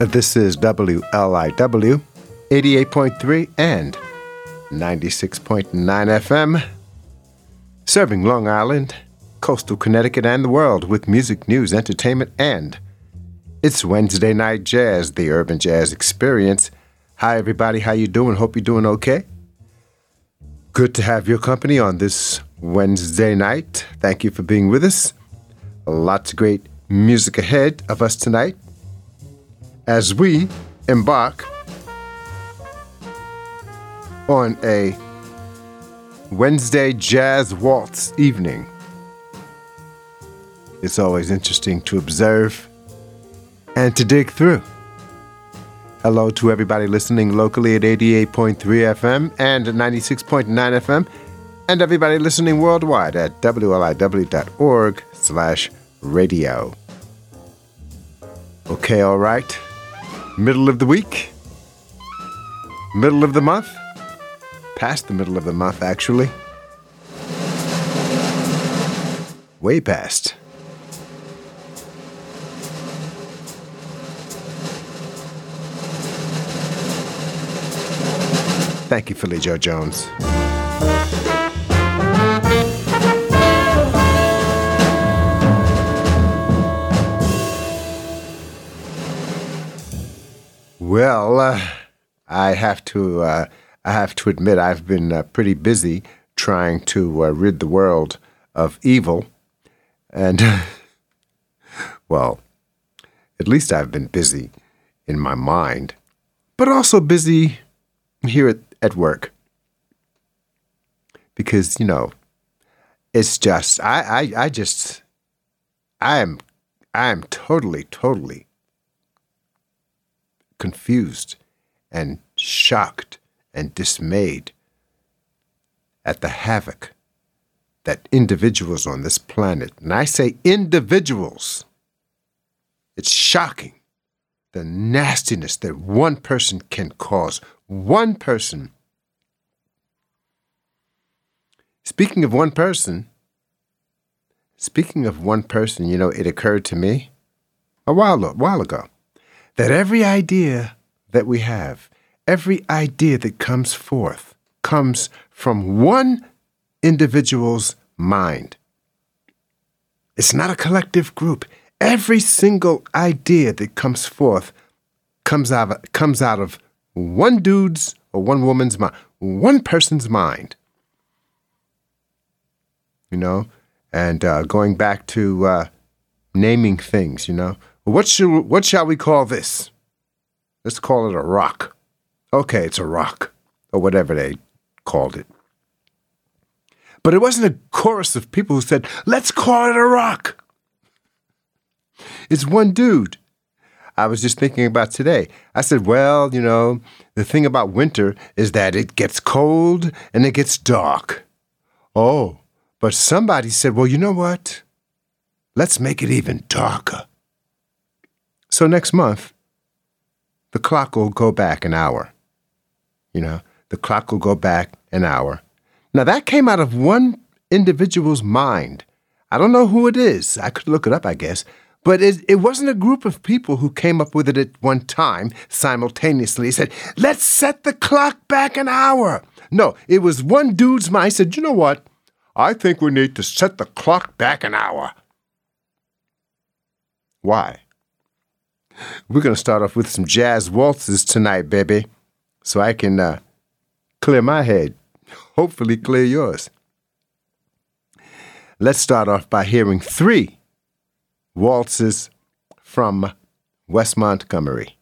This is WLIW 88.3 and 96.9 FM, serving Long Island, coastal Connecticut, and the world with music, news, entertainment, and it's Wednesday night jazz, the urban jazz experience. Hi everybody, how you doing? Hope you're doing okay. Good to have your company on this Wednesday night. Thank you for being with us. Lots of great music ahead of us tonight as we embark on a Wednesday jazz waltz evening. It's always interesting to observe and to dig through. Hello to everybody listening locally at 88.3 FM and 96.9 FM, and everybody listening worldwide at wliw.org slash radio. Okay, all right. Middle of the week, middle of the month, past the middle of the month, actually. Way past. Thank you, Philly Joe Jones. Well, uh, I have to uh, I have to admit I've been uh, pretty busy trying to uh, rid the world of evil, and well, at least I've been busy in my mind, but also busy here at, at work. Because you know it's just I, I I just I am I am totally totally confused and shocked and dismayed at the havoc that individuals on this planet, and I say individuals, it's shocking the nastiness that one person can cause. One person. Speaking of one person, speaking of one person, you know, it occurred to me a while, a while ago that every idea that we have, every idea that comes forth, comes from one individual's mind. It's not a collective group. Every single idea that comes forth comes out of, comes out of one dude's or one woman's mind, one person's mind. You know, and uh, going back to uh, naming things, you know, what should what shall we call this? Let's call it a rock. Okay, it's a rock, or whatever they called it. But it wasn't a chorus of people who said, let's call it a rock. It's one dude. I was just thinking about today. I said, well, you know, the thing about winter is that it gets cold and it gets dark. Oh, but somebody said, well, you know what? Let's make it even darker. So next month, the clock will go back an hour. You know, the clock will go back an hour. Now, that came out of one individual's mind. I don't know who it is. I could look it up, I guess. But it, it wasn't a group of people who came up with it at one time simultaneously. He said, let's set the clock back an hour. No, it was one dude's mind. He said, you know what? I think we need to set the clock back an hour. Why? We're going to start off with some jazz waltzes tonight, baby, so I can uh, clear my head, hopefully, clear yours. Let's start off by hearing three waltzes from Wes Montgomery.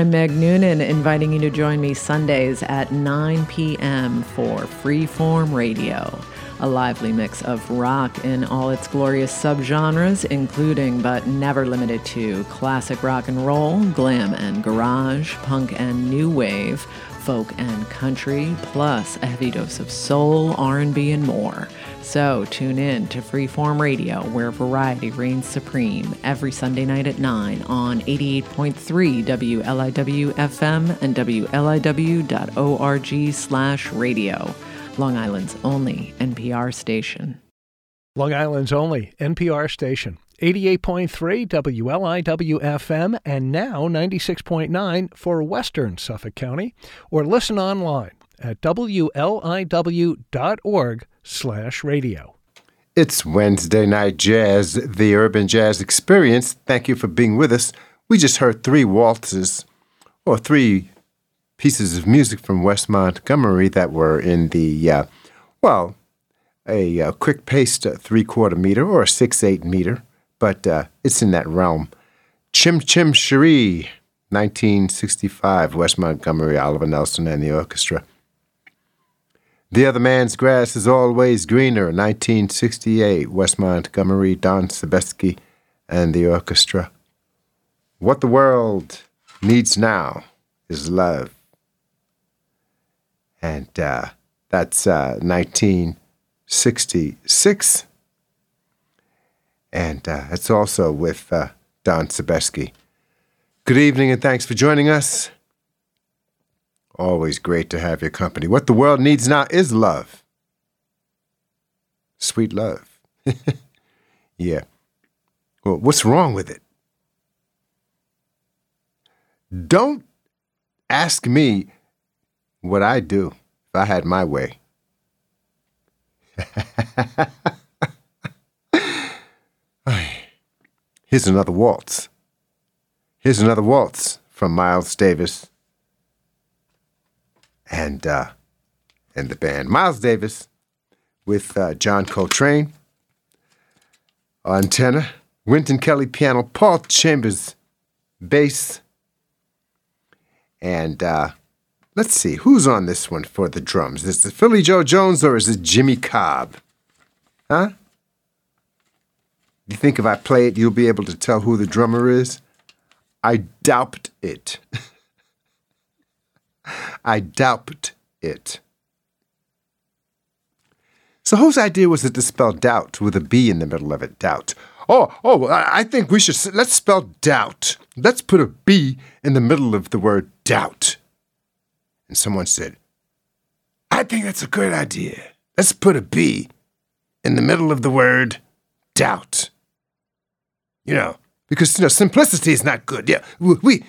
I'm Meg Noonan, inviting you to join me Sundays at 9 p.m. for Freeform Radio, a lively mix of rock in all its glorious subgenres, including but never limited to classic rock and roll, glam and garage, punk and new wave, folk and country, plus a heavy dose of soul, R&B, and more. So tune in to Freeform Radio, where variety reigns supreme every Sunday night at 9 on 88.3 WLIW FM and WLIW.org slash radio. Long Island's only NPR station. Long Island's only NPR station. 88.3 WLIW FM and now 96.9 for Western Suffolk County, or listen online at WLIW.org slash radio. It's Wednesday Night Jazz, the Urban Jazz Experience. Thank you for being with us. We just heard three waltzes, or three pieces of music from Wes Montgomery that were in the, uh, well, a, a uh, quick paced uh, three quarter meter or a six eight meter, but uh, it's in that realm. Chim Chim Cheree, 1965, Wes Montgomery, Oliver Nelson, and the orchestra. The Other Man's Grass is Always Greener, 1968, Wes Montgomery, Don Sebesky, and the orchestra. What the World Needs Now is Love. And uh, that's uh, 1966. And uh, it's also with uh, Don Sebesky. Good evening and thanks for joining us. Always great to have your company. What the world needs now is love. Sweet love. yeah. Well, what's wrong with it? Don't ask me what I do if I had my way. Here's another waltz. Here's another waltz from Miles Davis and uh, and the band. Miles Davis with uh, John Coltrane on tenor, Wynton Kelly piano, Paul Chambers bass, and uh, let's see who's on this one for the drums. Is it Philly Joe Jones or is it Jimmy Cobb? Huh? You think if I play it, you'll be able to tell who the drummer is? I doubt it. I doubt it. So whose idea was it to spell doubt with a B in the middle of it? Doubt. Oh, oh, I think we should let's spell doubt. Let's put a B in the middle of the word doubt. And someone said, I think that's a great idea. Let's put a B in the middle of the word doubt. You know, because you know simplicity is not good. Yeah, we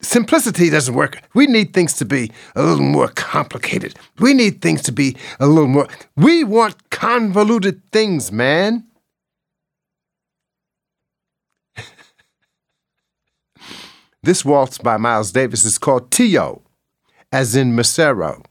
simplicity doesn't work. We need things to be a little more complicated. We need things to be a little more. We want convoluted things, man. this waltz by Miles Davis is called Teo, as in Macero.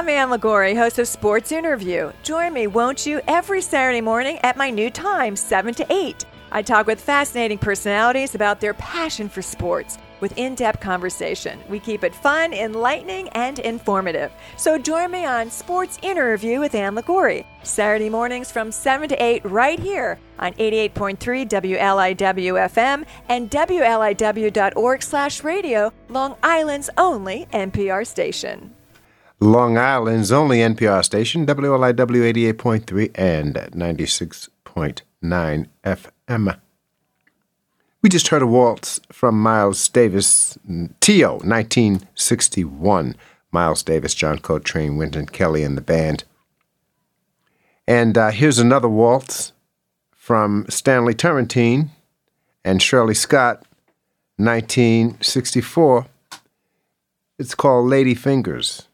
I'm Ann Liguori, host of Sports Interview. Join me, won't you, every Saturday morning at my new time, 7 to 8. I talk with fascinating personalities about their passion for sports with in depth conversation. We keep it fun, enlightening, and informative. So join me on Sports Interview with Ann Liguori, Saturday mornings from 7 to 8 right here on 88.3 WLIW FM and WLIW.org slash radio, Long Island's only NPR station. Long Island's only NPR station, WLIW 88.3 and 96.9 FM. We just heard a waltz from Miles Davis, Teo, 1961. Miles Davis, John Coltrane, Wynton Kelly, and the band. And uh, here's another waltz from Stanley Turrentine and Shirley Scott, 1964. It's called Lady Fingers.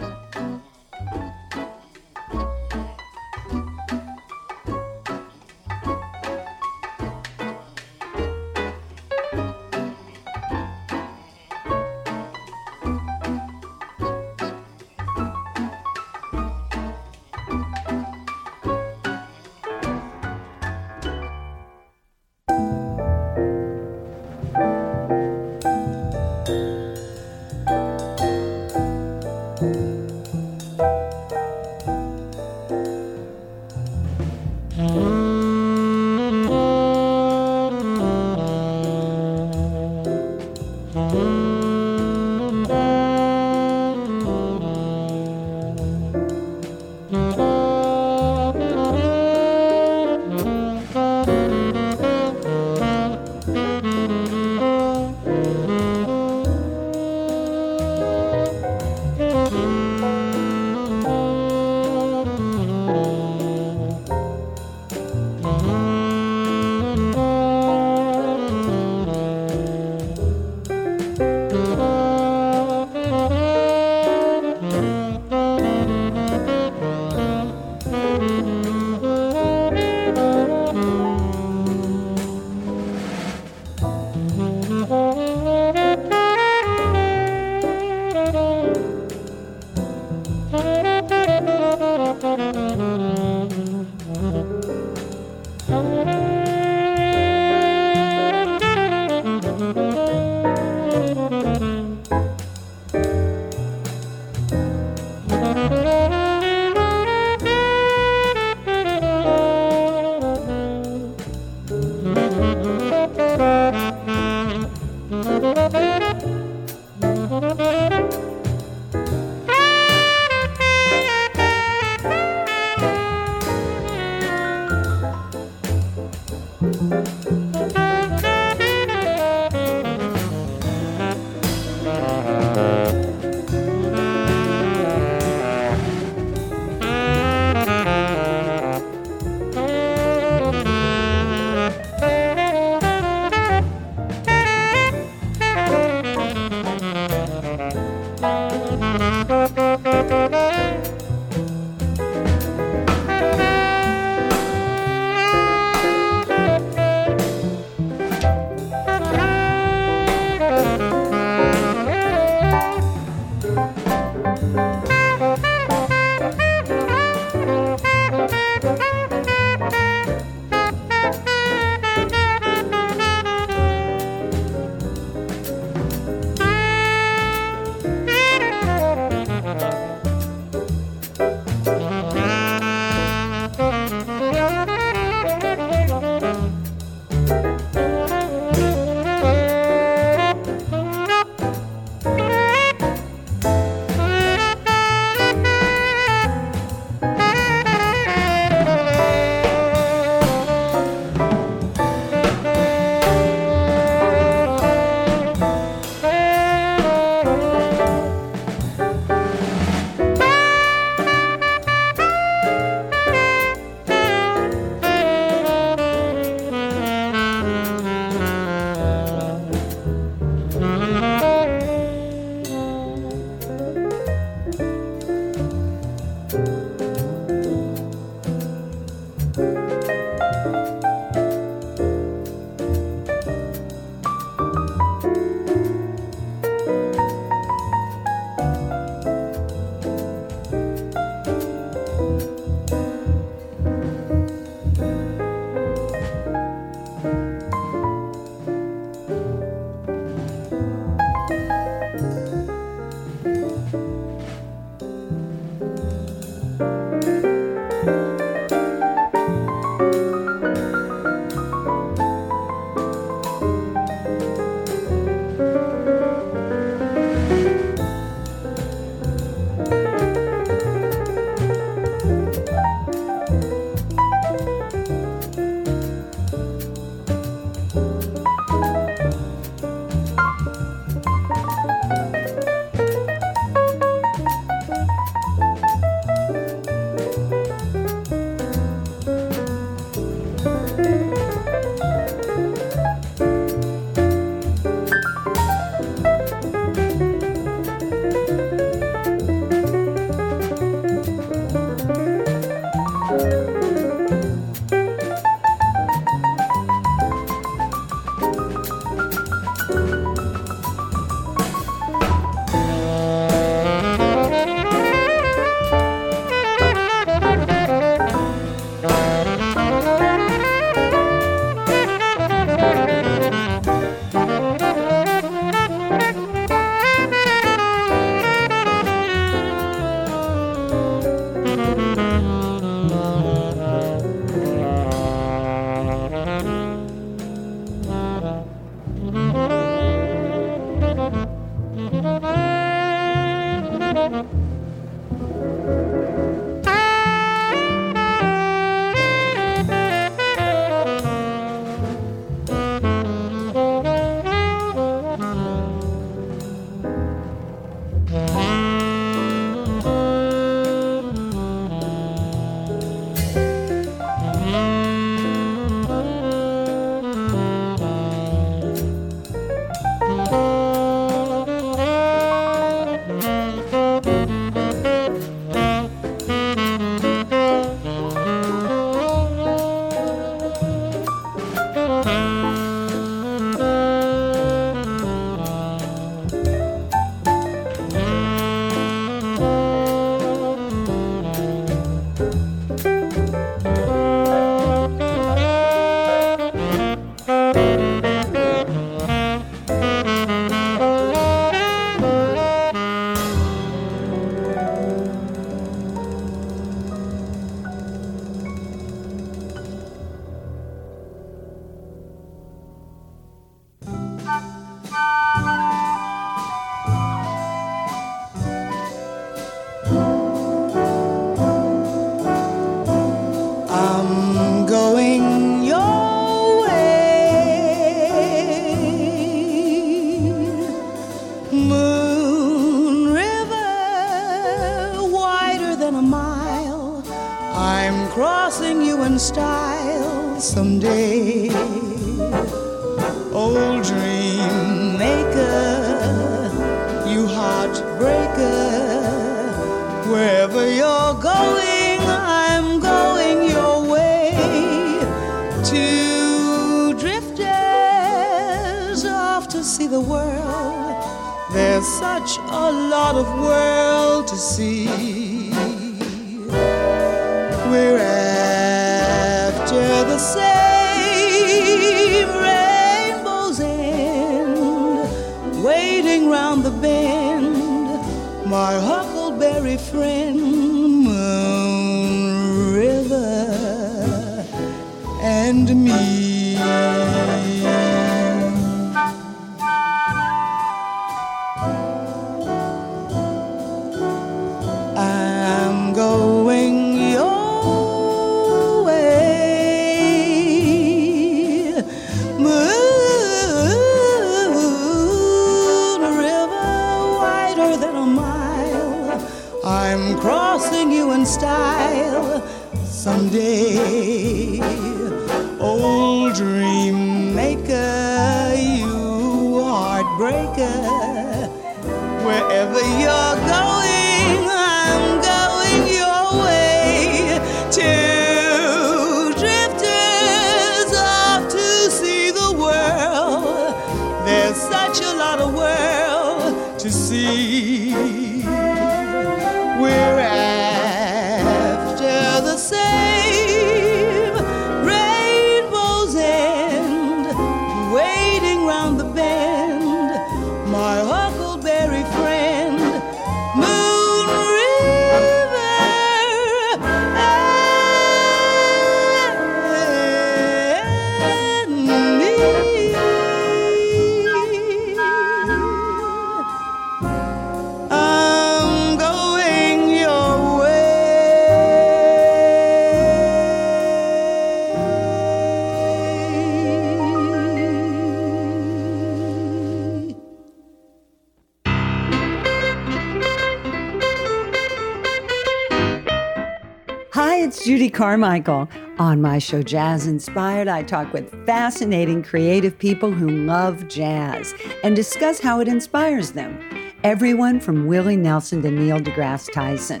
Carmichael. On my show Jazz Inspired, I talk with fascinating creative people who love jazz and discuss how it inspires them. Everyone from Willie Nelson to Neil deGrasse Tyson.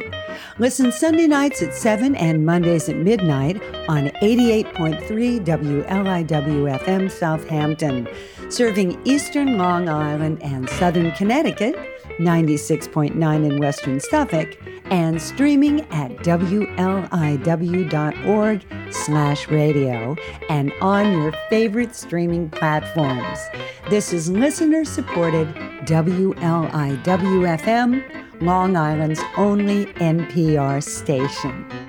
Listen Sunday nights at 7 and Mondays at midnight on 88.3 WLIW FM Southampton, serving eastern Long Island and southern Connecticut, 96.9 in western Suffolk, and streaming at wliw.org slash radio and on your favorite streaming platforms. This is listener-supported WLIW-FM, Long Island's only NPR station.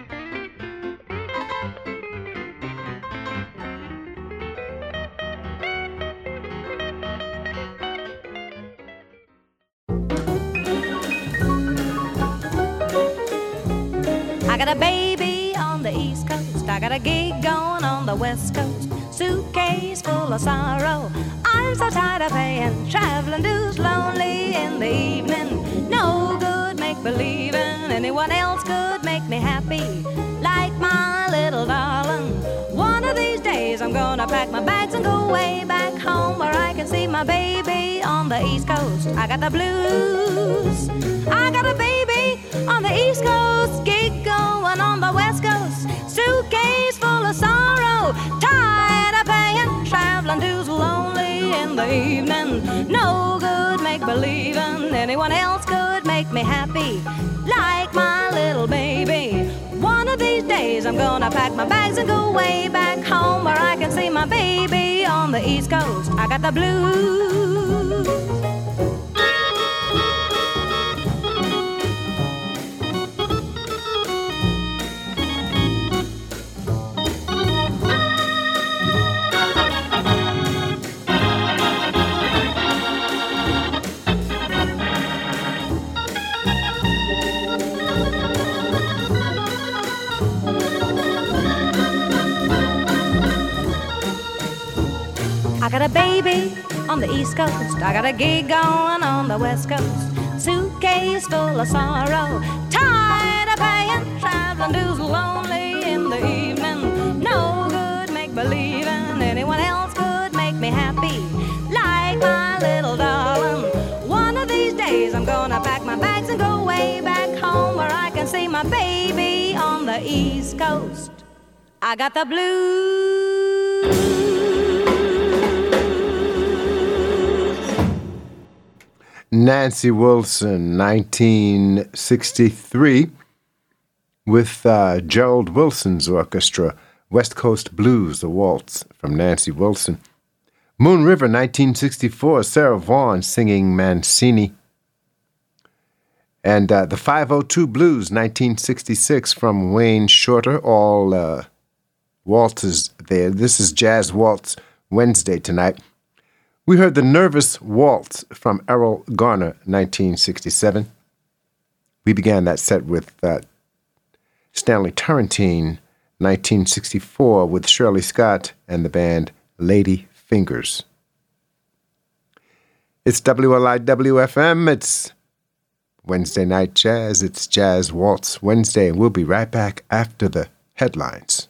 Sorrow. I'm so tired of paying traveling dues. Lonely in the evening. No good make believing anyone else could make me happy. Like my little darling. One of these days I'm gonna pack my bags and go way back home where I can see my baby on the East Coast. I got the blues. I got a baby on the East Coast, gig going on the West Coast, suitcase the evening. No good make believing anyone else could make me happy, like my little baby. One of these days I'm gonna pack my bags and go way back home where I can see my baby on the East Coast. I got the blues. I got a baby on the East Coast. I got a gig going on the West Coast. Suitcase full of sorrow. Tired of paying traveling dues. Lonely in the evening. No good make believing anyone else could make me happy. Like my little darling. One of these days I'm gonna pack my bags and go way back home where I can see my baby on the East Coast. I got the blues. Nancy Wilson, 1963, with uh, Gerald Wilson's orchestra, West Coast Blues, the waltz from Nancy Wilson. Moon River, 1964, Sarah Vaughan singing Mancini. And uh, the 502 Blues, 1966, from Wayne Shorter, all uh, waltzes there. This is Jazz Waltz Wednesday tonight. We heard The Nervous Waltz from Erroll Garner, 1967. We began that set with uh, Stanley Turrentine, 1964, with Shirley Scott and the band Lady Fingers. It's WLIWFM. It's Wednesday Night Jazz. It's Jazz Waltz Wednesday, and we'll be right back after the headlines.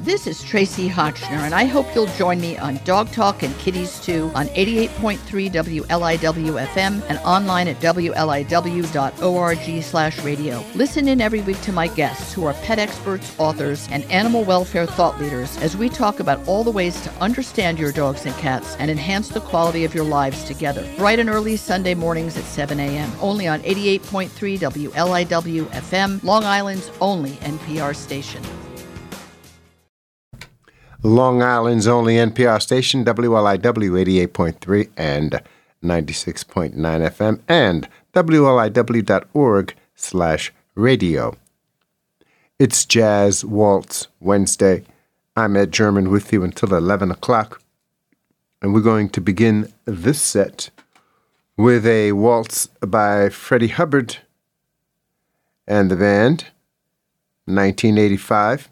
This is Tracy Hotchner, and I hope you'll join me on Dog Talk and Kitties too on 88.3 WLIW FM and online at WLIW.org slash radio. Listen in every week to my guests who are pet experts, authors, and animal welfare thought leaders as we talk about all the ways to understand your dogs and cats and enhance the quality of your lives together. Bright and early Sunday mornings at 7 a.m. Only on 88.3 WLIW FM, Long Island's only NPR station. Long Island's only NPR station, WLIW 88.3 and 96.9 FM, and WLIW.org slash radio. It's Jazz Waltz Wednesday. I'm Ed German with you until 11 o'clock, and we're going to begin this set with a waltz by Freddie Hubbard and the band, 1985.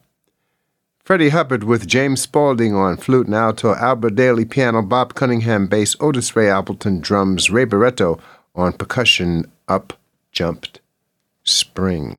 Freddie Hubbard with James Spaulding on flute and alto, Albert Dailey piano, Bob Cunningham bass, Otis Ray Appleton drums, Ray Barretto on percussion, Up Jumped Spring.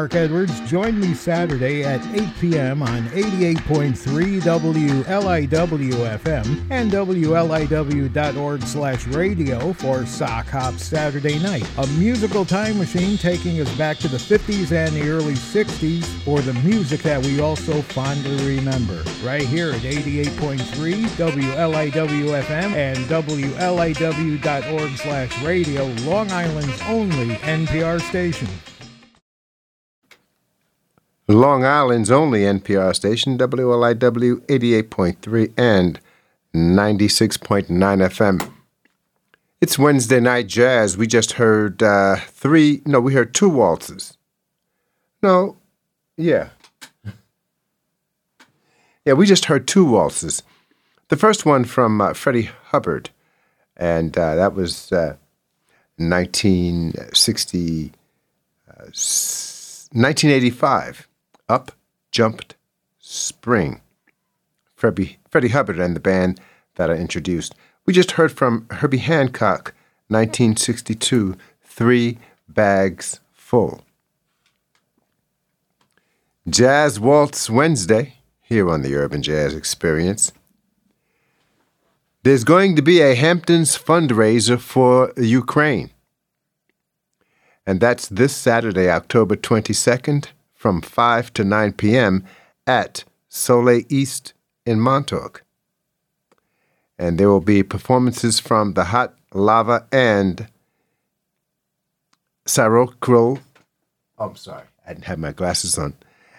Mark Edwards. Join me Saturday at 8 p.m. on 88.3 WLIW-FM and WLIW.org slash radio for Sock Hop Saturday Night, a musical time machine taking us back to the 50s and the early 60s for the music that we also fondly remember. Right here at 88.3 WLIW-FM and WLIW.org slash radio, Long Island's only NPR station. Long Island's only NPR station, WLIW 88.3 and 96.9 FM. It's Wednesday night jazz. We just heard uh, three, no, we heard two waltzes. No, yeah. Yeah, we just heard two waltzes. The first one from uh, Freddie Hubbard, and uh, that was uh, 1960, 1985. Up Jumped Spring. Freddie, Freddie Hubbard and the band that I introduced. We just heard from Herbie Hancock, 1962, Three Bags Full. Jazz Waltz Wednesday, here on the Urban Jazz Experience. There's going to be a Hamptons fundraiser for Ukraine. And that's this Saturday, October 22nd from 5 to 9 p.m. at Soleil East in Montauk. And there will be performances from the Hot Lava and Sirocco. Oh, I'm sorry, I didn't have my glasses on.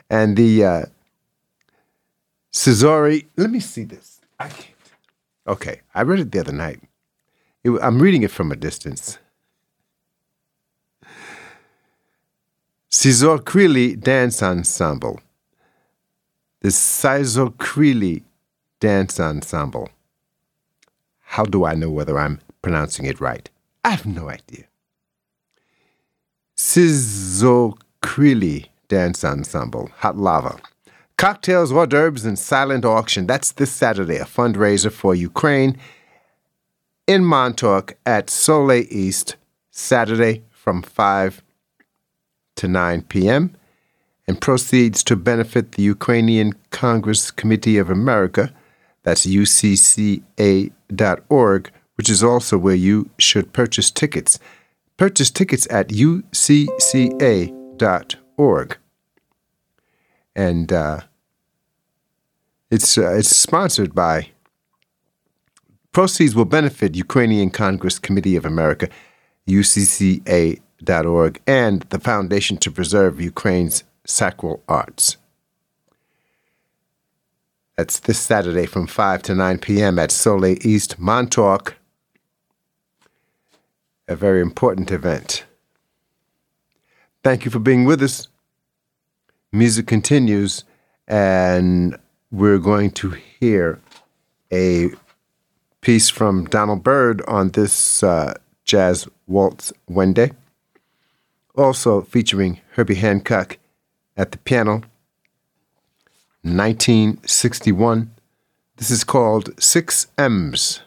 And the uh, Cesare. Let me see this. I can't. Okay, I read it the other night. It, I'm reading it from a distance. Sizorquili Dance Ensemble. The Sizorquili Dance Ensemble. How do I know whether I'm pronouncing it right? I have no idea. Sizorquili Dance Ensemble, Hot Lava. Cocktails, hors d'oeuvres, and silent auction. That's this Saturday, a fundraiser for Ukraine in Montauk at Soleil East, Saturday from 5 to 9 p.m. and proceeds to benefit the Ukrainian Congress Committee of America, that's ucca.org, which is also where you should purchase tickets. Purchase tickets at ucca.org. And uh, it's, uh, it's sponsored by Proceeds will benefit Ukrainian Congress Committee of America, UCCA org and the Foundation to Preserve Ukraine's Sacral Arts. That's this Saturday from 5 to 9 p.m. at Soleil East, Montauk. A very important event. Thank you for being with us. Music continues, and we're going to hear a piece from Donald Byrd on this uh, Jazz Waltz Wednesday also featuring Herbie Hancock at the piano. 1961. This is called Six M's.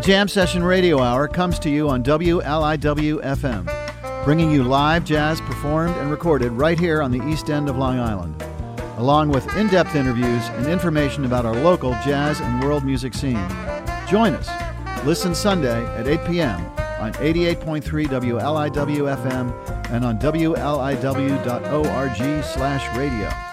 The Jam Session Radio Hour comes to you on WLIW FM, bringing you live jazz performed and recorded right here on the east end of Long Island, along with in depth interviews and information about our local jazz and world music scene. Join us. Listen Sunday at 8 p.m. on 88.3 WLIW FM and on WLIW.org slash radio.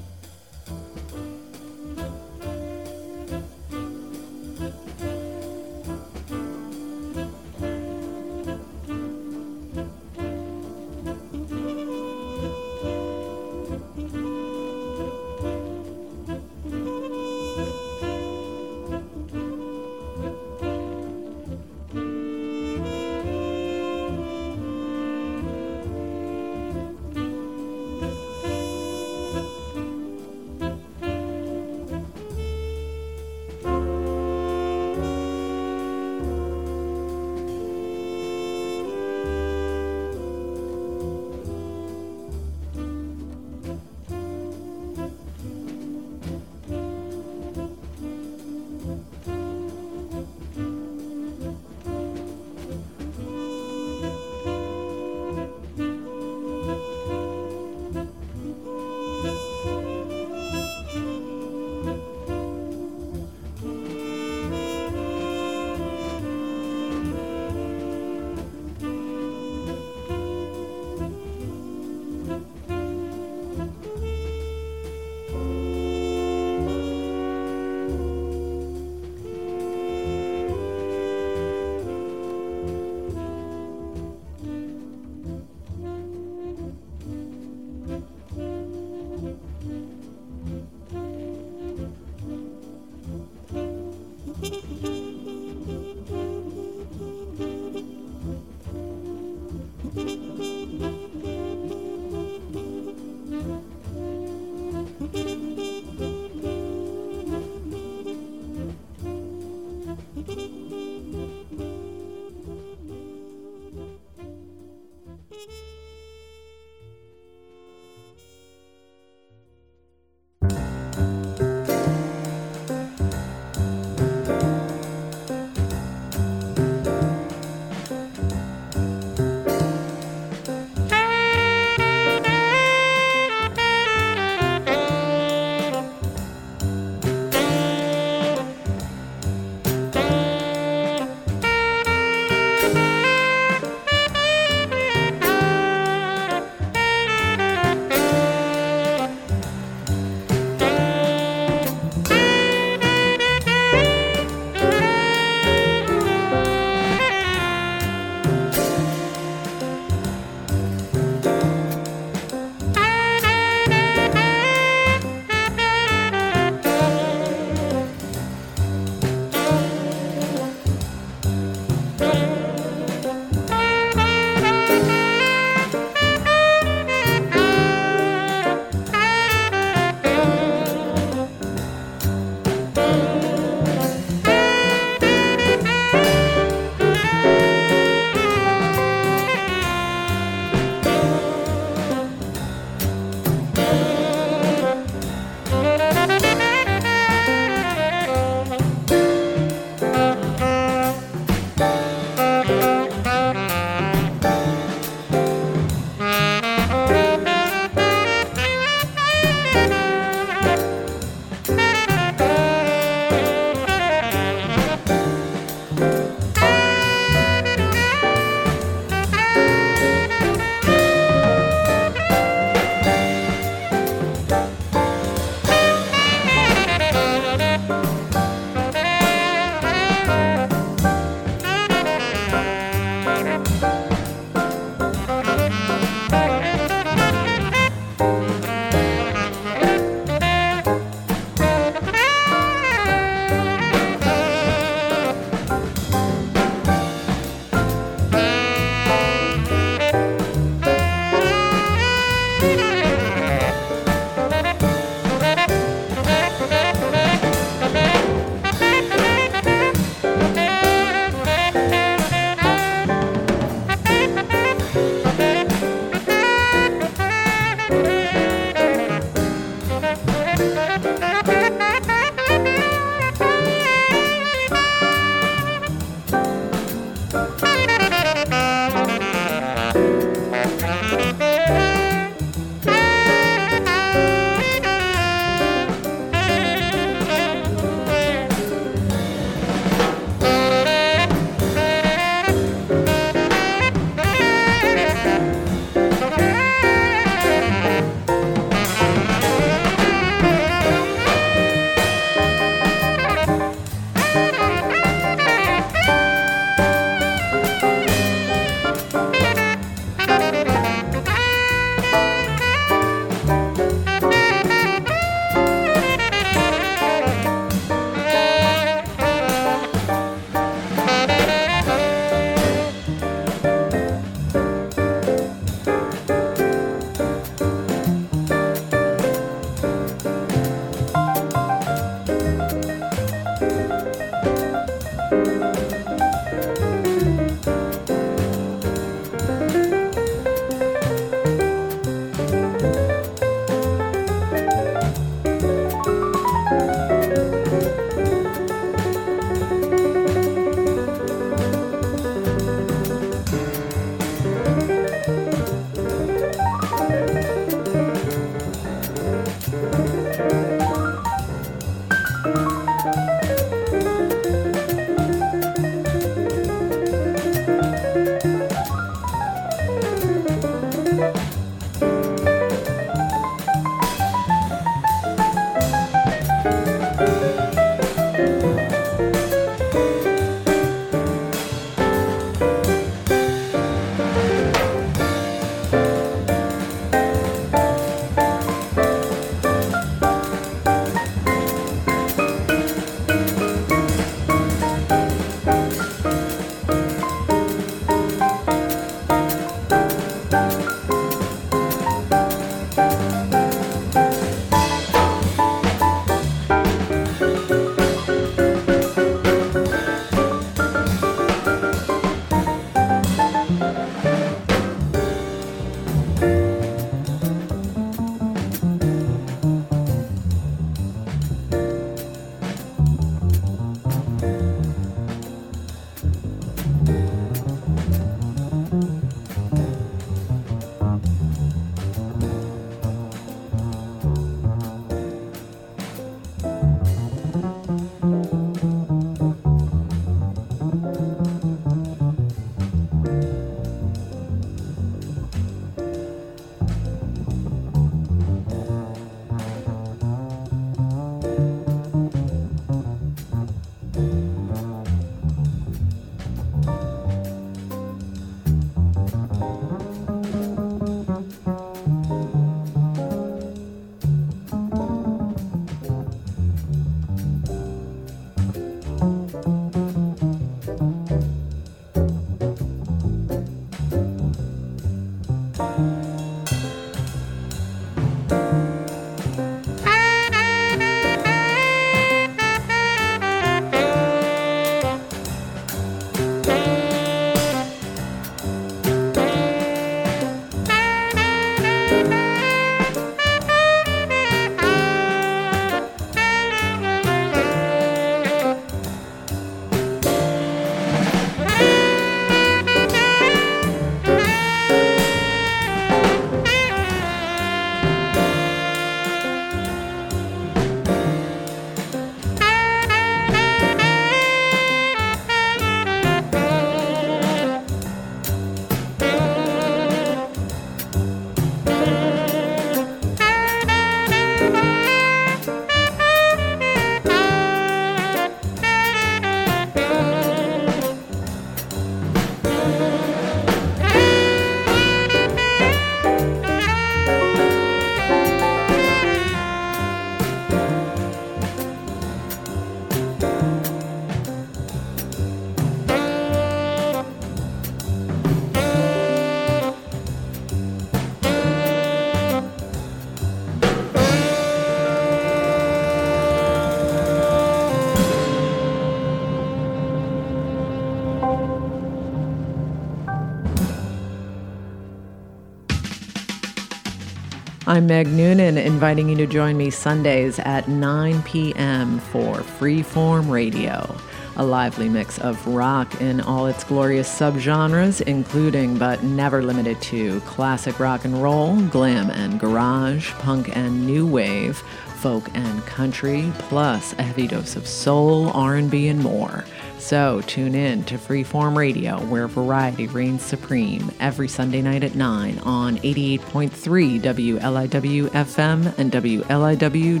I'm Meg Noonan, inviting you to join me Sundays at 9 p.m. for Freeform Radio, a lively mix of rock in all its glorious subgenres, including but never limited to classic rock and roll, glam and garage, punk and new wave, folk and country, plus a heavy dose of soul, R&B, and more. So tune in to Freeform Radio, where variety reigns supreme every Sunday night at 9 on 88.3 WLIW FM and WLIW.org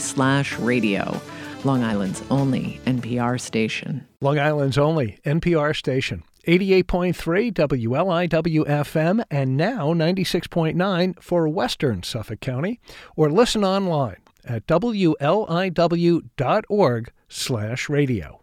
slash radio. Long Island's only NPR station. Long Island's only NPR station. 88.3 WLIW FM and now 96.9 for Western Suffolk County or listen online at WLIW.org slash radio.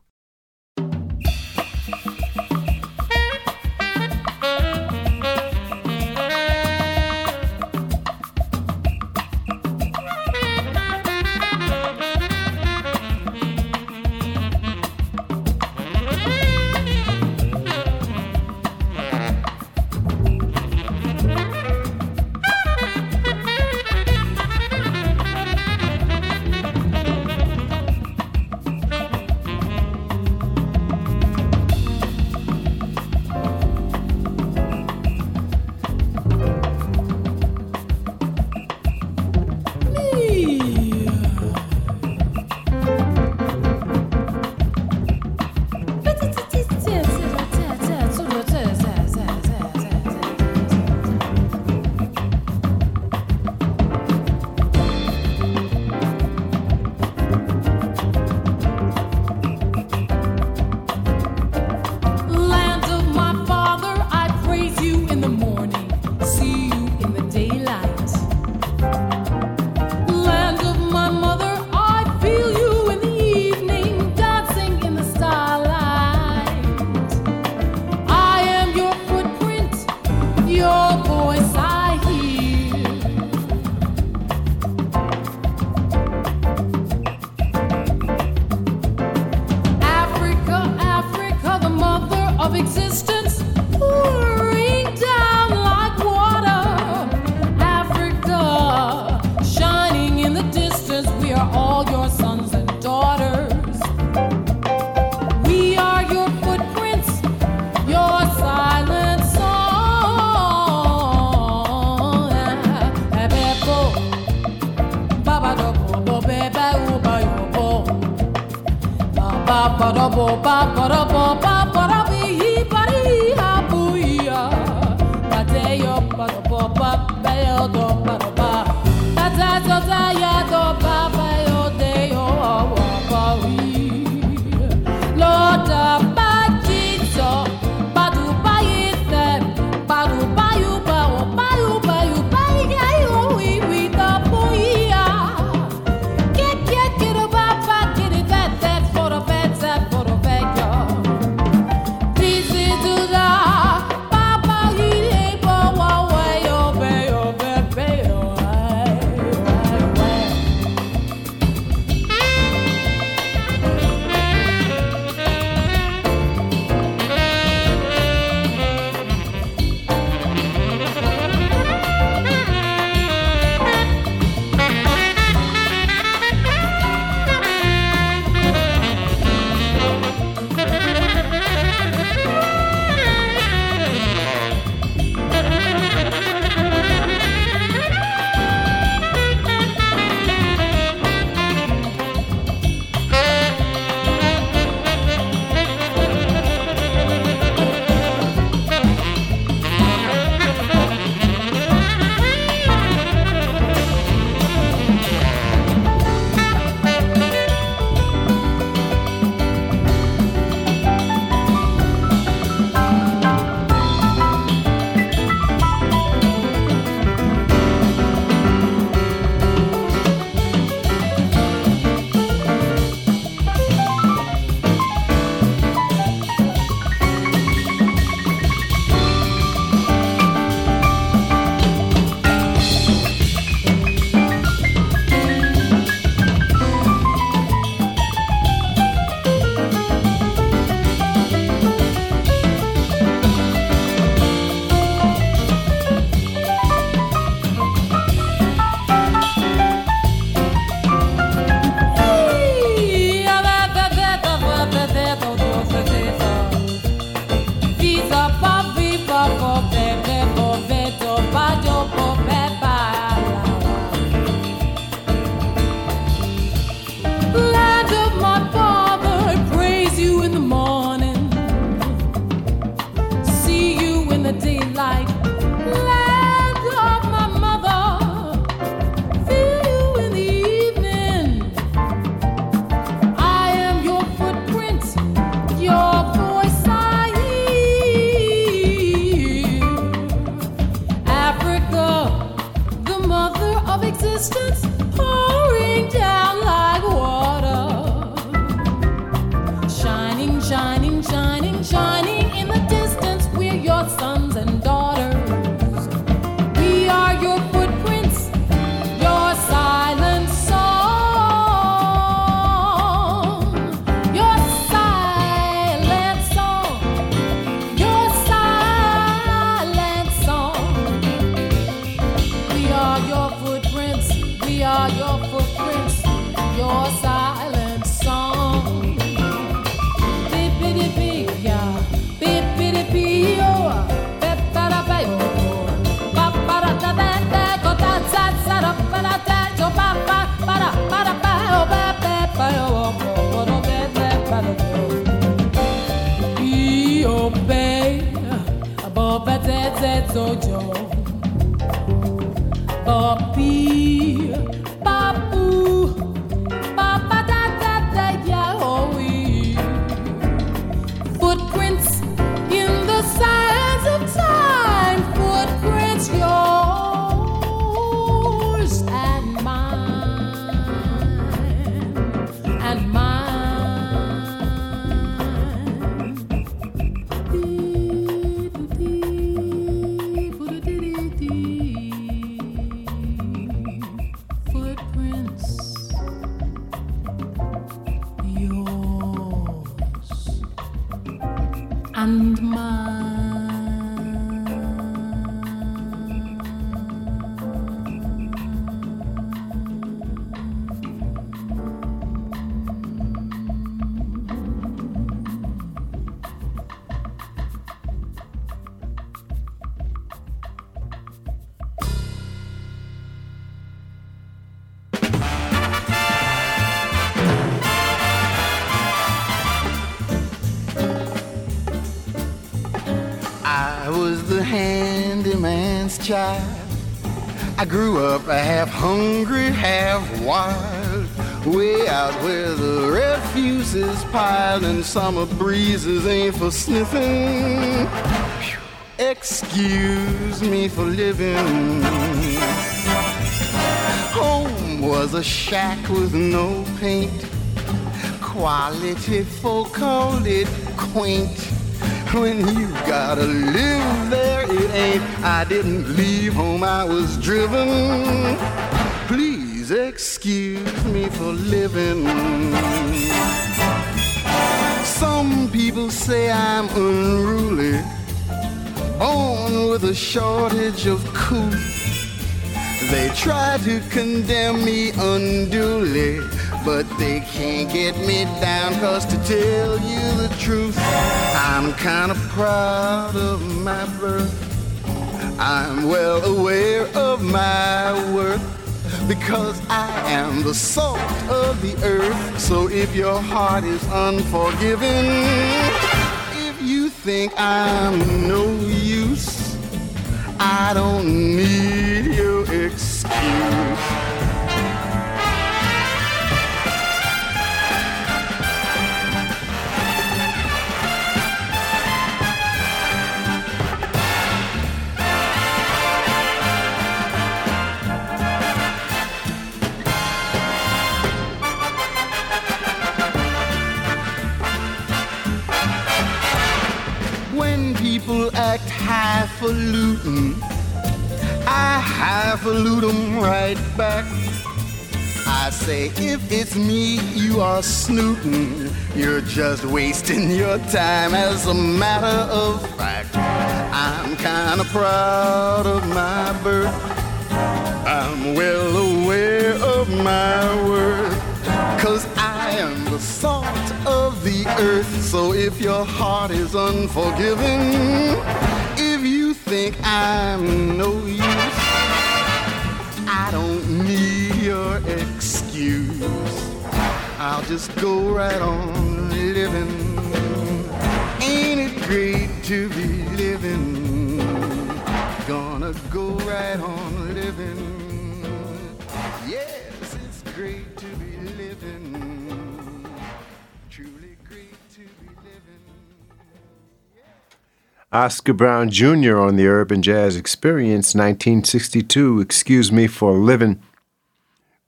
Grew up half hungry, half wild. Way out where the refuse is piled and summer breezes ain't for sniffing. Excuse me for living. Home was a shack with no paint. Quality folk called it quaint. When you gotta live there, ain't. I didn't leave home, I was driven. Please excuse me for living. Some people say I'm unruly, born with a shortage of cool. They try to condemn me unduly, but they can't get me down, cause to tell you the truth, I'm kinda proud of my birth. I'm well aware of my worth, because I am the salt of the earth. So if your heart is unforgiving, if you think I'm no use, I don't need your excuse. Highfalutin, I highfalutin 'em right back. I say, if it's me you are snooting, you're just wasting your time. As a matter of fact, I'm kinda proud of my birth. I'm well aware of my worth. Cause I am the salt of the earth. So if your heart is unforgiving, think I'm no use, I don't need your excuse. I'll just go right on living. Ain't it great to be living? Gonna go right on living. Yes, it's great Oscar Brown Jr. on the Urban Jazz Experience, 1962. Excuse me for living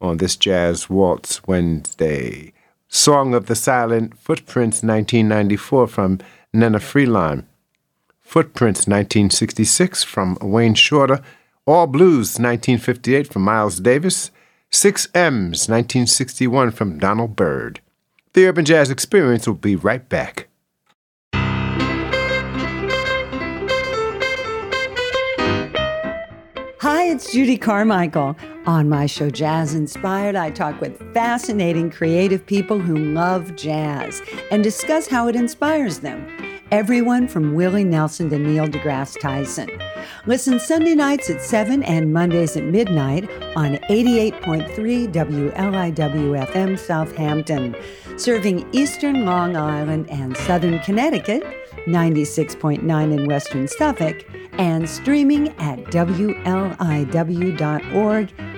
on this Jazz Waltz Wednesday. Song of the Silent Footprints, 1994 from Nnenna Freelon. Footprints, 1966 from Wayne Shorter. All Blues, 1958 from Miles Davis. Six M's, 1961 from Donald Byrd. The Urban Jazz Experience will be right back. Hi, it's Judy Carmichael. On my show, Jazz Inspired, I talk with fascinating creative people who love jazz and discuss how it inspires them. Everyone from Willie Nelson to Neil deGrasse Tyson. Listen Sunday nights at 7 and Mondays at midnight on 88.3 WLIW FM Southampton, serving eastern Long Island and southern Connecticut 96.9 in Western Suffolk, and streaming at wliw.org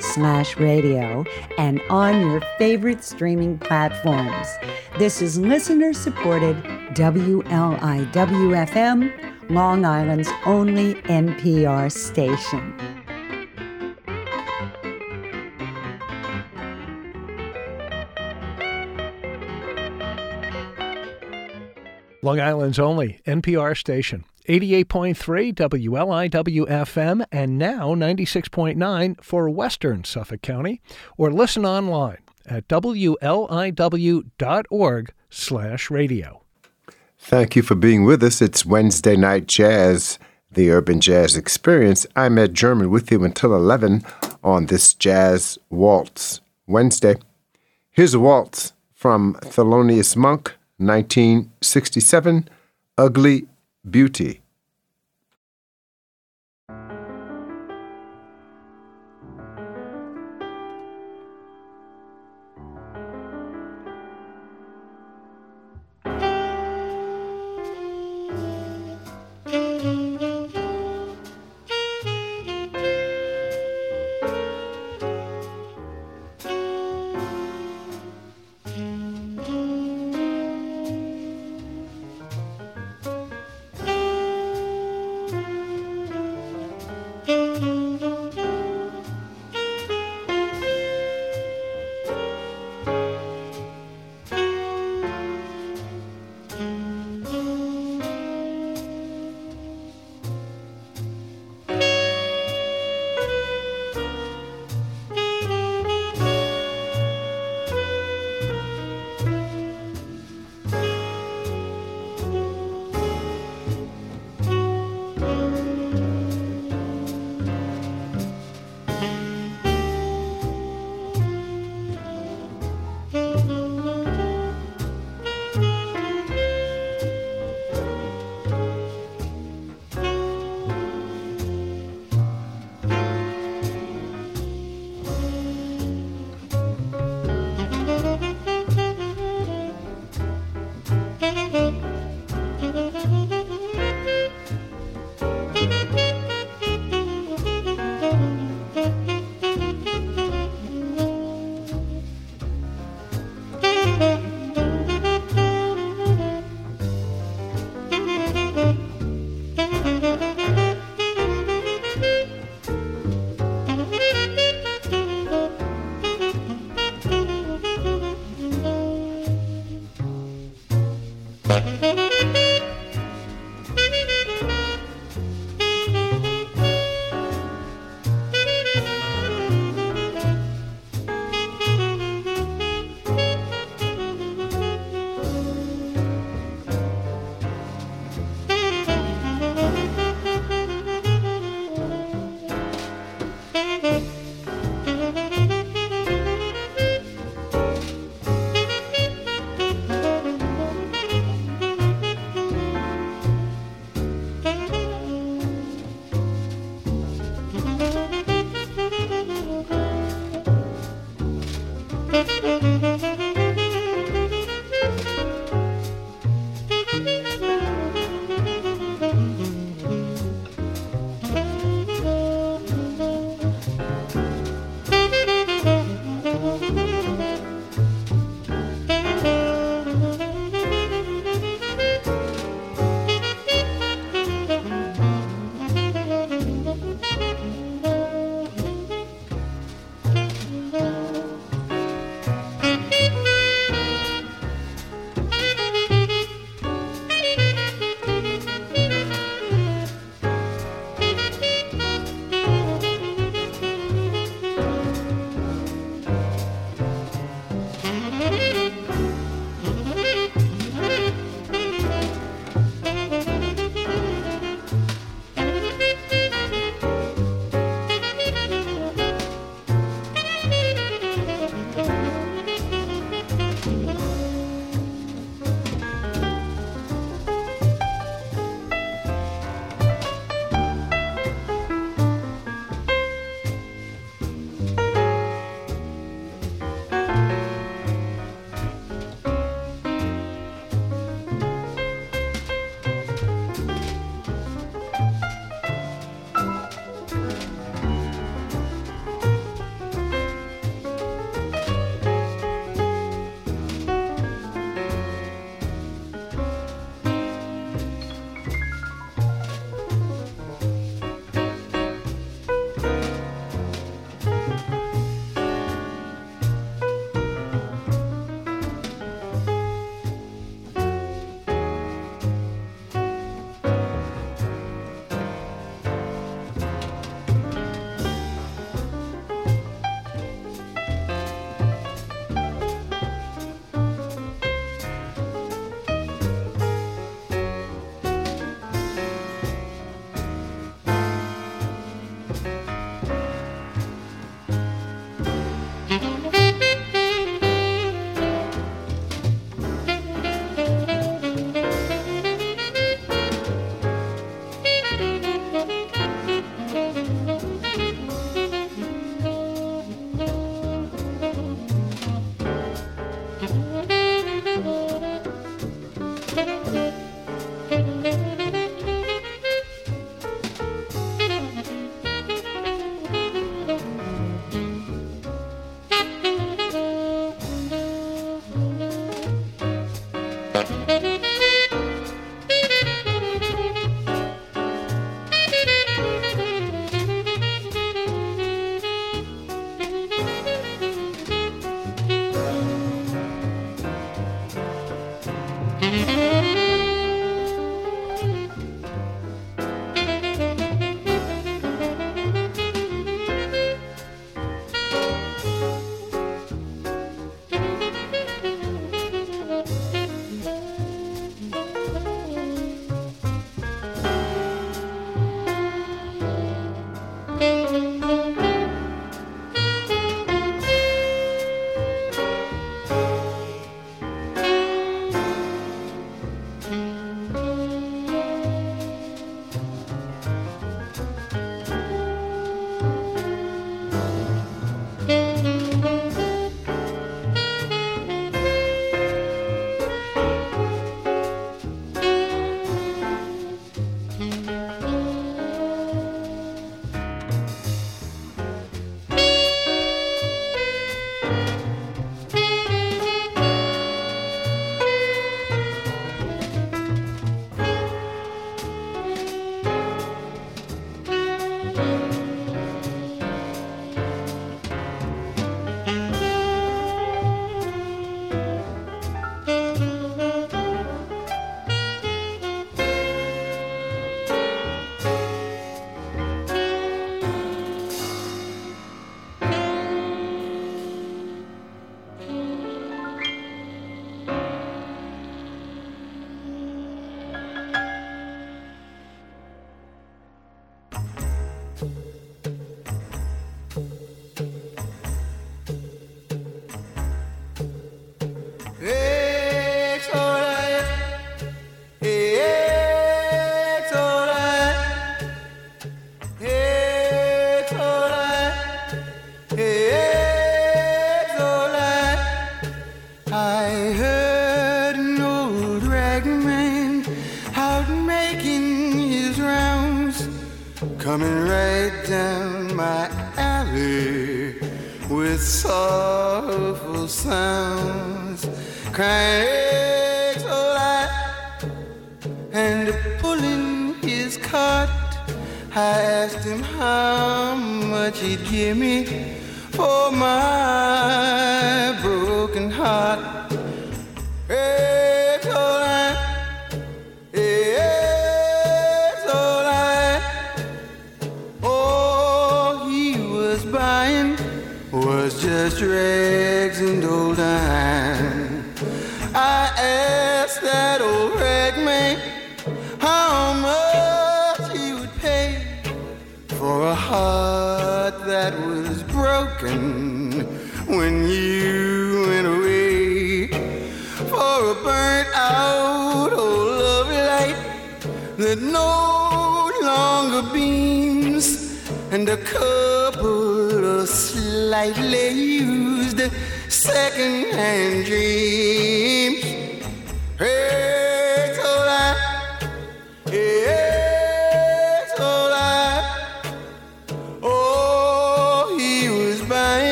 slash radio and on your favorite streaming platforms. This is listener-supported WLIW-FM, Long Island's only NPR station. Long Island's only NPR station. 88.3 WLIW FM and now 96.9 for Western Suffolk County or listen online at wliw.org slash radio. Thank you for being with us. It's Wednesday Night Jazz, the Urban Jazz Experience. I'm Ed German with you until 11 on this Jazz Waltz Wednesday. Here's a waltz from Thelonious Monk, 1967, Ugly Beauty. Mm-hmm.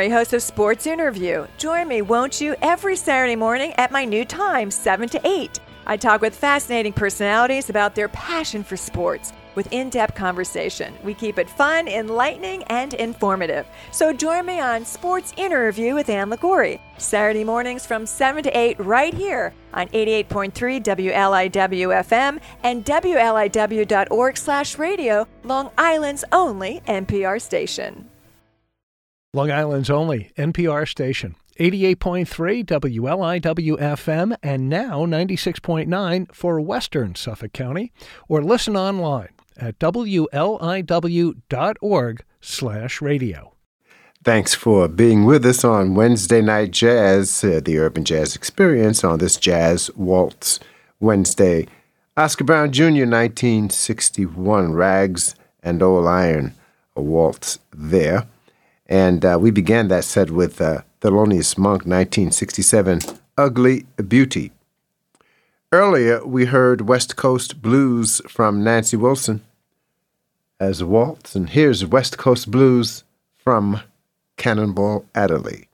Liguori, host of Sports Interview. Join me, won't you, every Saturday morning at my new time, 7 to 8. I talk with fascinating personalities about their passion for sports with in depth conversation. We keep it fun, enlightening, and informative. So join me on Sports Interview with Ann Liguori, Saturday mornings from 7 to 8 right here on 88.3 WLIW FM and WLIW.org slash radio, Long Island's only NPR station. Long Island's only NPR station. 88.3 WLIW FM and now 96.9 for Western Suffolk County or listen online at WLIW.org slash radio. Thanks for being with us on Wednesday Night Jazz, uh, the Urban Jazz Experience, on this Jazz Waltz Wednesday. Oscar Brown Jr., 1961, Rags and Old Iron, a waltz there. And uh, we began that set with uh, Thelonious Monk, 1967, Ugly Beauty. Earlier, we heard West Coast Blues from Nancy Wilson as waltz, and here's West Coast Blues from Cannonball Adderley.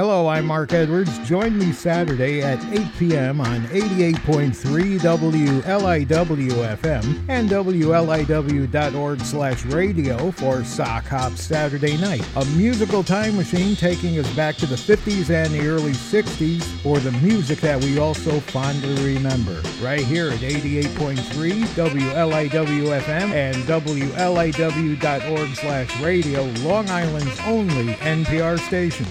Hello, I'm Mark Edwards. Join me Saturday at 8 p.m. on 88.3 WLIW FM and WLIW.org slash radio for Sock Hop Saturday Night, a musical time machine taking us back to the 50s and the early 60s for the music that we also fondly remember. Right here at 88.3 WLIW FM and WLIW.org slash radio, Long Island's only NPR station.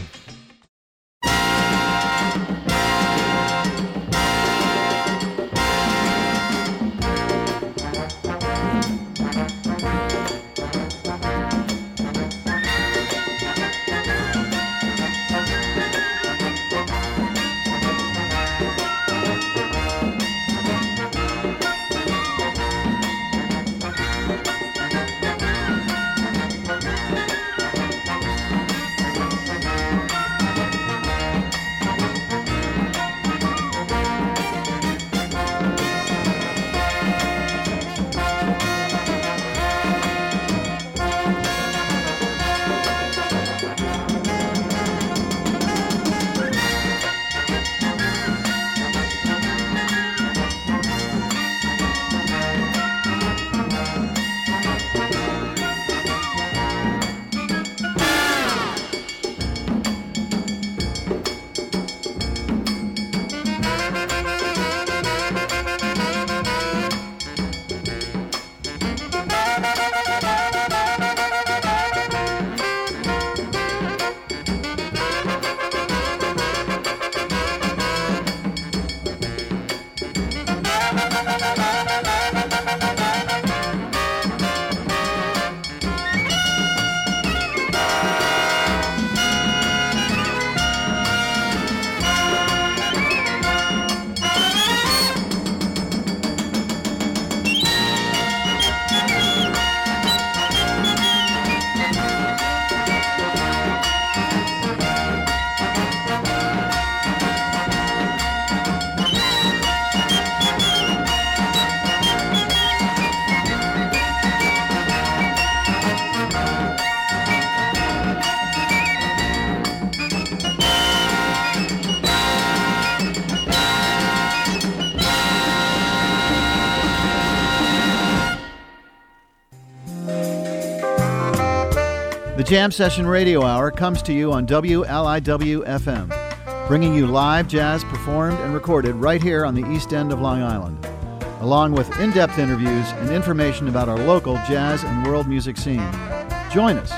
Jam Session Radio Hour comes to you on WLIW FM, bringing you live jazz performed and recorded right here on the East End of Long Island, along with in depth interviews and information about our local jazz and world music scene. Join us.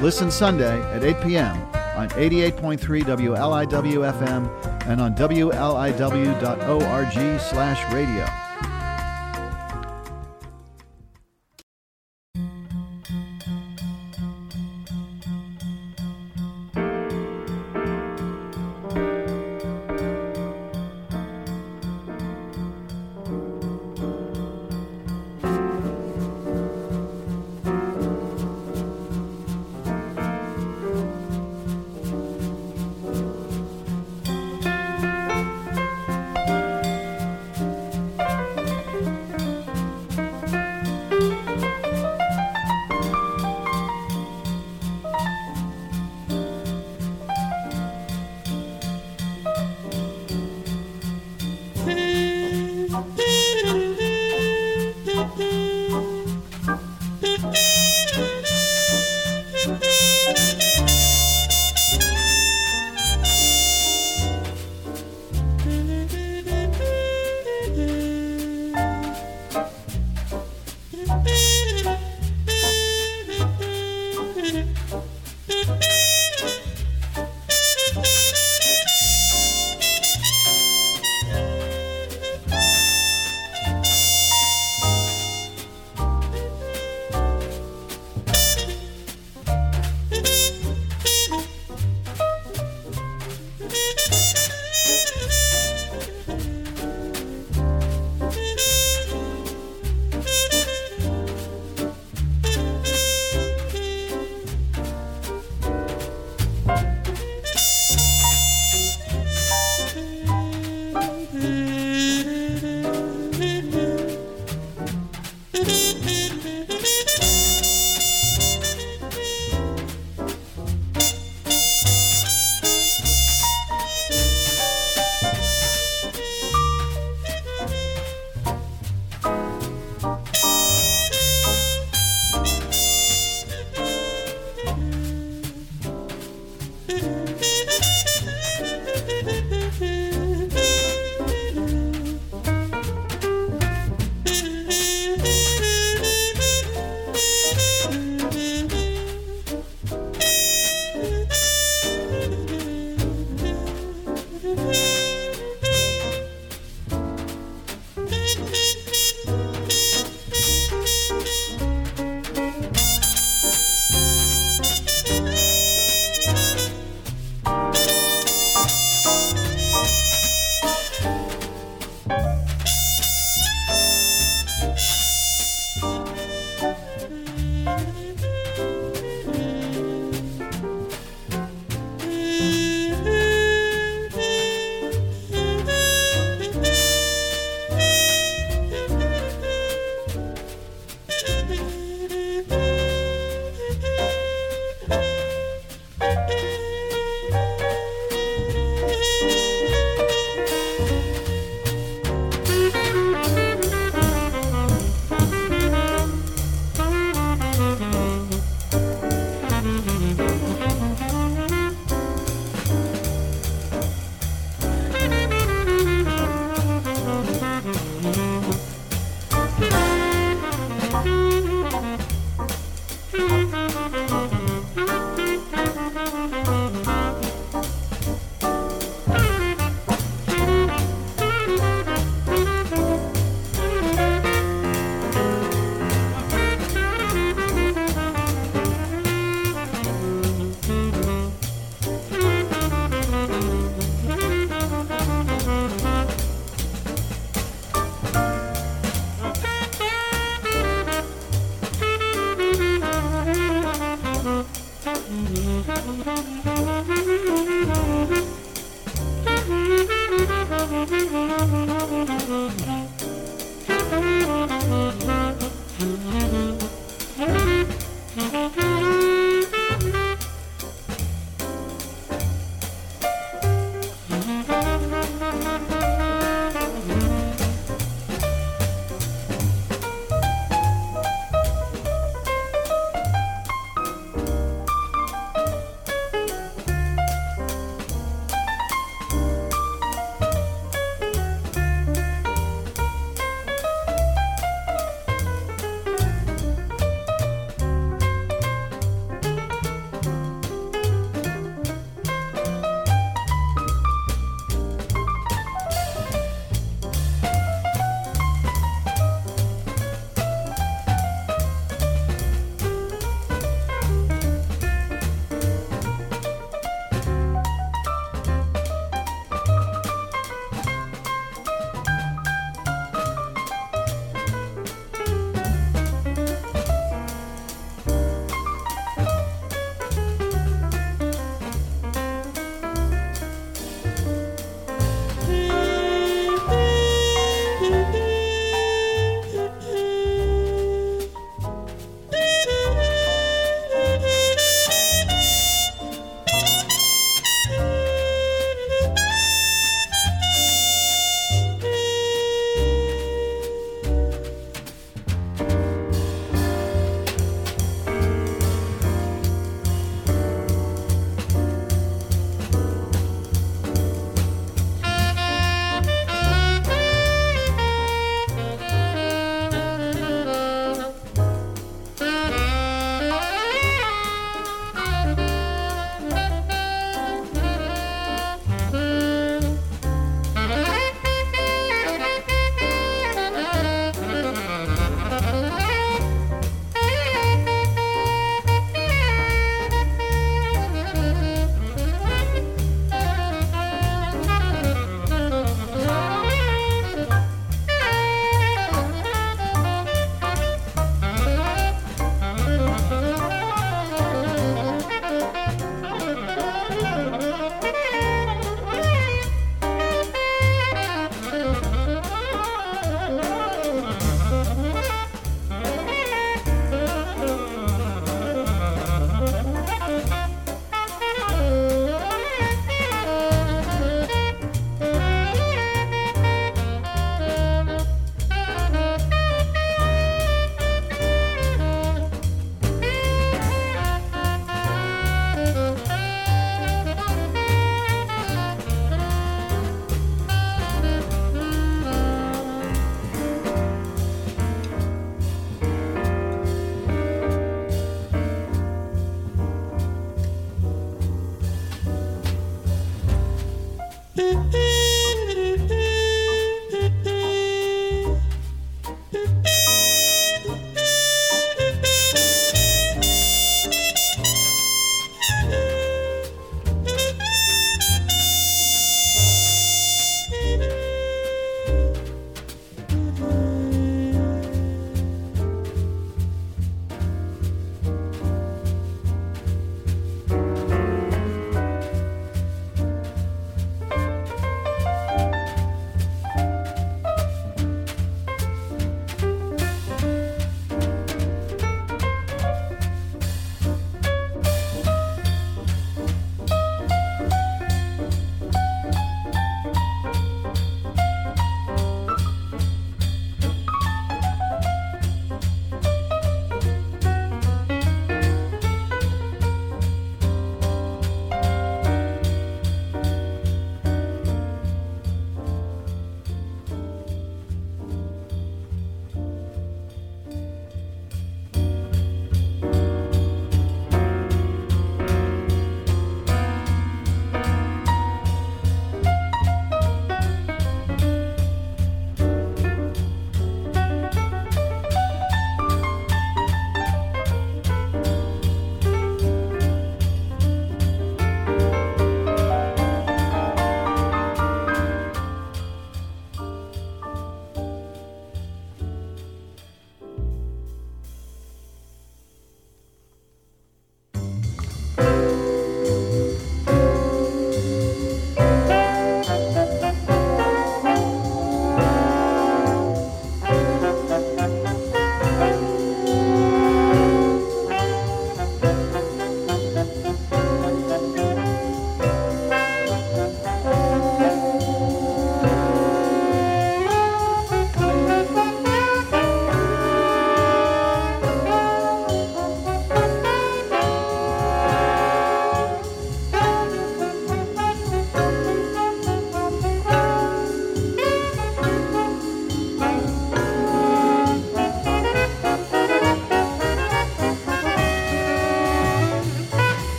Listen Sunday at 8 p.m. on 88.3 WLIW FM and on WLIW.org slash radio.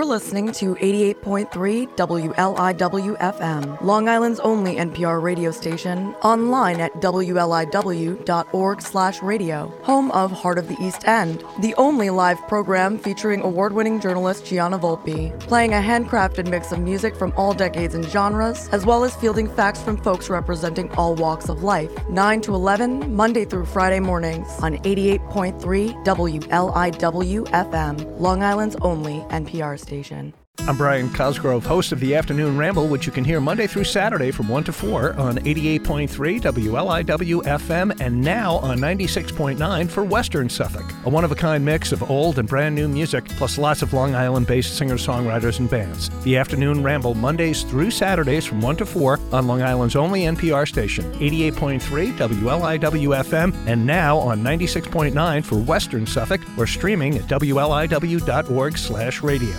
You're listening to 88.3 WLIW FM, Long Island's only NPR radio station, online at wliw.org/radio, home of Heart of the East End, the only live program featuring award-winning journalist Gianna Volpe, playing a handcrafted mix of music from all decades and genres, as well as fielding facts from folks representing all walks of life. 9 to 11, Monday through Friday mornings on 88.3 WLIW FM, Long Island's only NPR station. I'm Brian Cosgrove, host of the Afternoon Ramble, which you can hear Monday through Saturday from 1 to 4 on 88.3 WLIW FM and now on 96.9 for Western Suffolk. A one of a kind mix of old and brand new music, plus lots of Long Island based singer songwriters and bands. The Afternoon Ramble, Mondays through Saturdays from 1 to 4 on Long Island's only NPR station, 88.3 WLIW FM, and now on 96.9 for Western Suffolk or streaming at WLIW.org slash radio.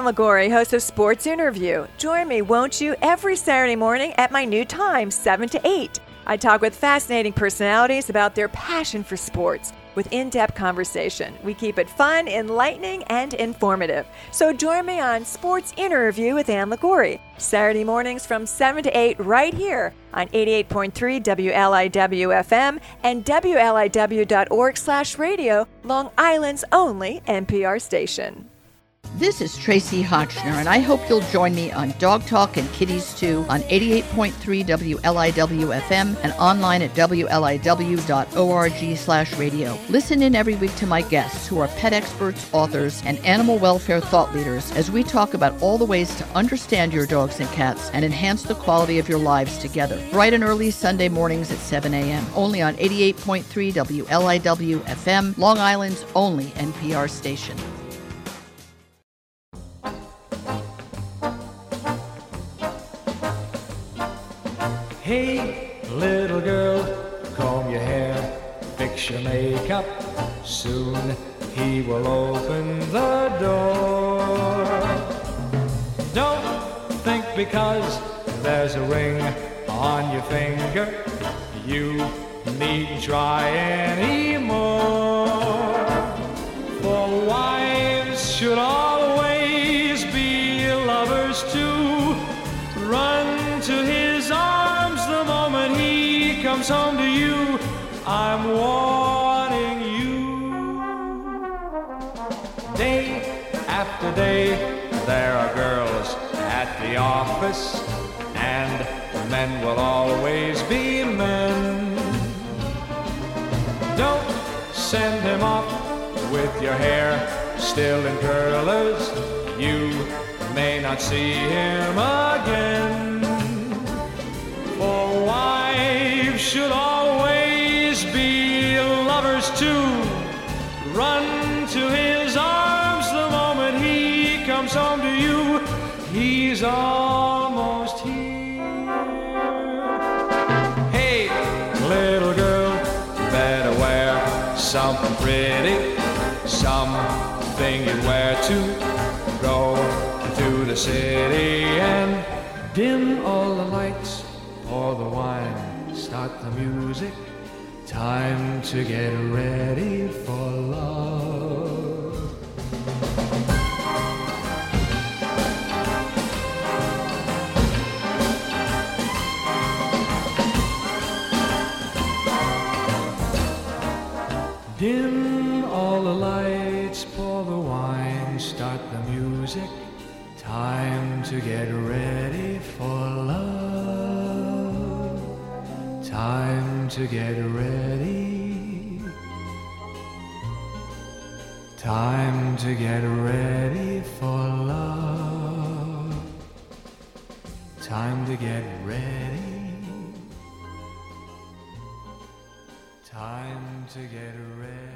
Ann Liguori, host of Sports Interview. Join me, won't you, every Saturday morning at my new time, 7 to 8. I talk with fascinating personalities about their passion for sports with in depth conversation. We keep it fun, enlightening, and informative. So join me on Sports Interview with Ann Liguori, Saturday mornings from 7 to 8 right here on 88.3 WLIW FM and WLIW.org slash radio, Long Island's only NPR station. This is Tracy Hotchner, and I hope you'll join me on Dog Talk and Kitties Too on 88.3 WLIW FM and online at WLIW.org slash radio. Listen in every week to my guests who are pet experts, authors, and animal welfare thought leaders as we talk about all the ways to understand your dogs and cats and enhance the quality of your lives together. Bright and early Sunday mornings at 7 a.m. Only on 88.3 WLIW FM, Long Island's only NPR station. Hey, little girl, comb your hair, fix your makeup. Soon he will open the door. Don't think because there's a ring on your finger, you needn't try anymore. For wives should always comes home to you. I'm warning you. Day after day, there are girls at the office, and men will always be men. Don't send him off with your hair still in curlers. You may not see him again. For wives should always be lovers too. Run to his arms the moment he comes home to you. He's almost here. Hey, little girl, better wear something pretty, something you wear to go to the city and dim all the lights, pour the wine, start the music. Time to get ready for love. Dim all the lights, pour the wine, start the music. Time to get ready for love. Time to get ready. Time to get ready for love. Time to get ready. Time to get ready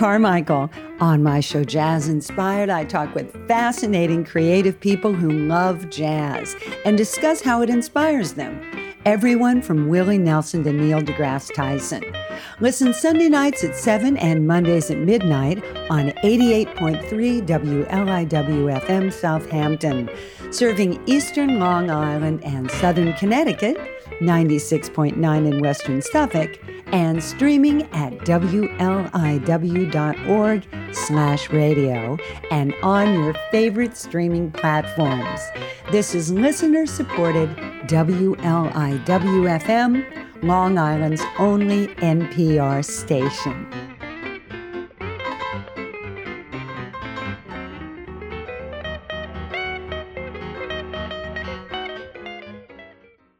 Carmichael. On my show, Jazz Inspired, I talk with fascinating creative people who love jazz and discuss how it inspires them. Everyone from Willie Nelson to Neil deGrasse Tyson. Listen Sunday nights at 7 and Mondays at midnight on 88.3 WLIW FM Southampton, serving eastern Long Island and southern Connecticut, 96.9 in western Suffolk, and streaming at wliw.org slash radio and on your favorite streaming platforms. This is listener-supported WLIW-FM, Long Island's only NPR station.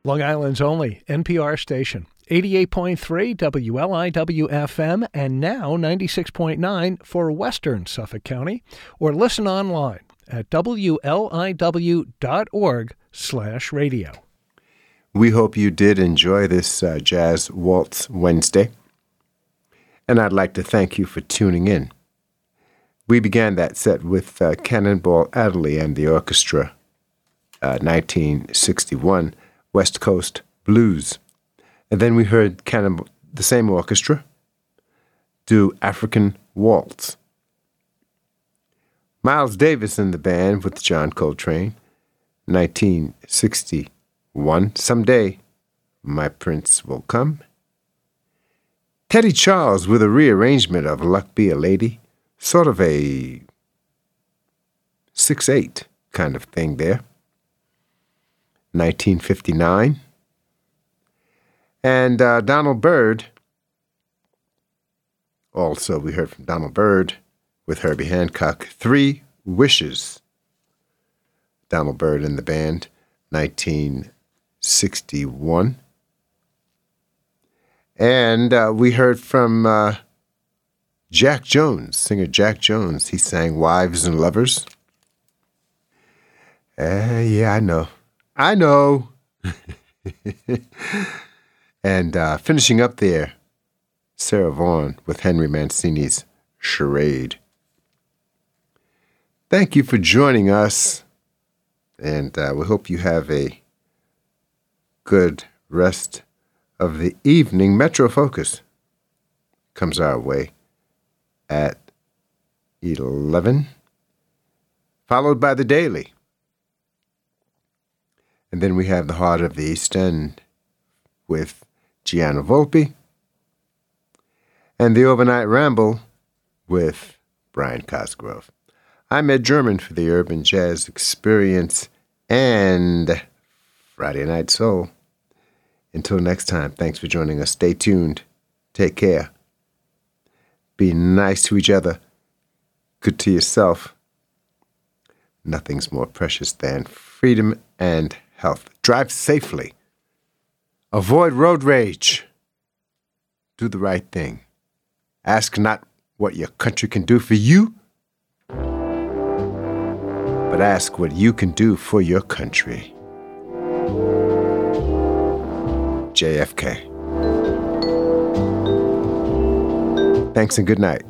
Long Island's only NPR station. 88.3 WLIW FM and now 96.9 for Western Suffolk County or listen online at wliw.org slash radio. We hope you did enjoy this uh, Jazz Waltz Wednesday, and I'd like to thank you for tuning in. We began that set with uh, Cannonball Adderley and the orchestra, uh, 1961 West Coast Blues. And then we heard the same orchestra do African Waltz. Miles Davis in the band with John Coltrane, 1961. Someday my prince will come. Teddy Charles with a rearrangement of Luck Be a Lady, sort of a 6 8 kind of thing there. 1959. And uh, Donald Byrd, also we heard from Donald Byrd with Herbie Hancock, Three Wishes. Donald Byrd in the band, 1961. And uh, we heard from uh, Jack Jones, singer Jack Jones. He sang Wives and Lovers. Uh, yeah, I know. I know. and uh, finishing up there, Sarah Vaughan with Henry Mancini's Charade. Thank you for joining us, and uh, we hope you have a good rest of the evening. Metro Focus comes our way at 11, followed by the Daily. And then we have the Heart of the East End with Gianna Volpe, and the Overnight Ramble with Brian Cosgrove. I'm Ed German for the Urban Jazz Experience and Friday Night Soul. Until next time, thanks for joining us. Stay tuned. Take care. Be nice to each other. Good to yourself. Nothing's more precious than freedom and health. Drive safely. Avoid road rage. Do the right thing. Ask not what your country can do for you, but ask what you can do for your country. JFK. Thanks and good night.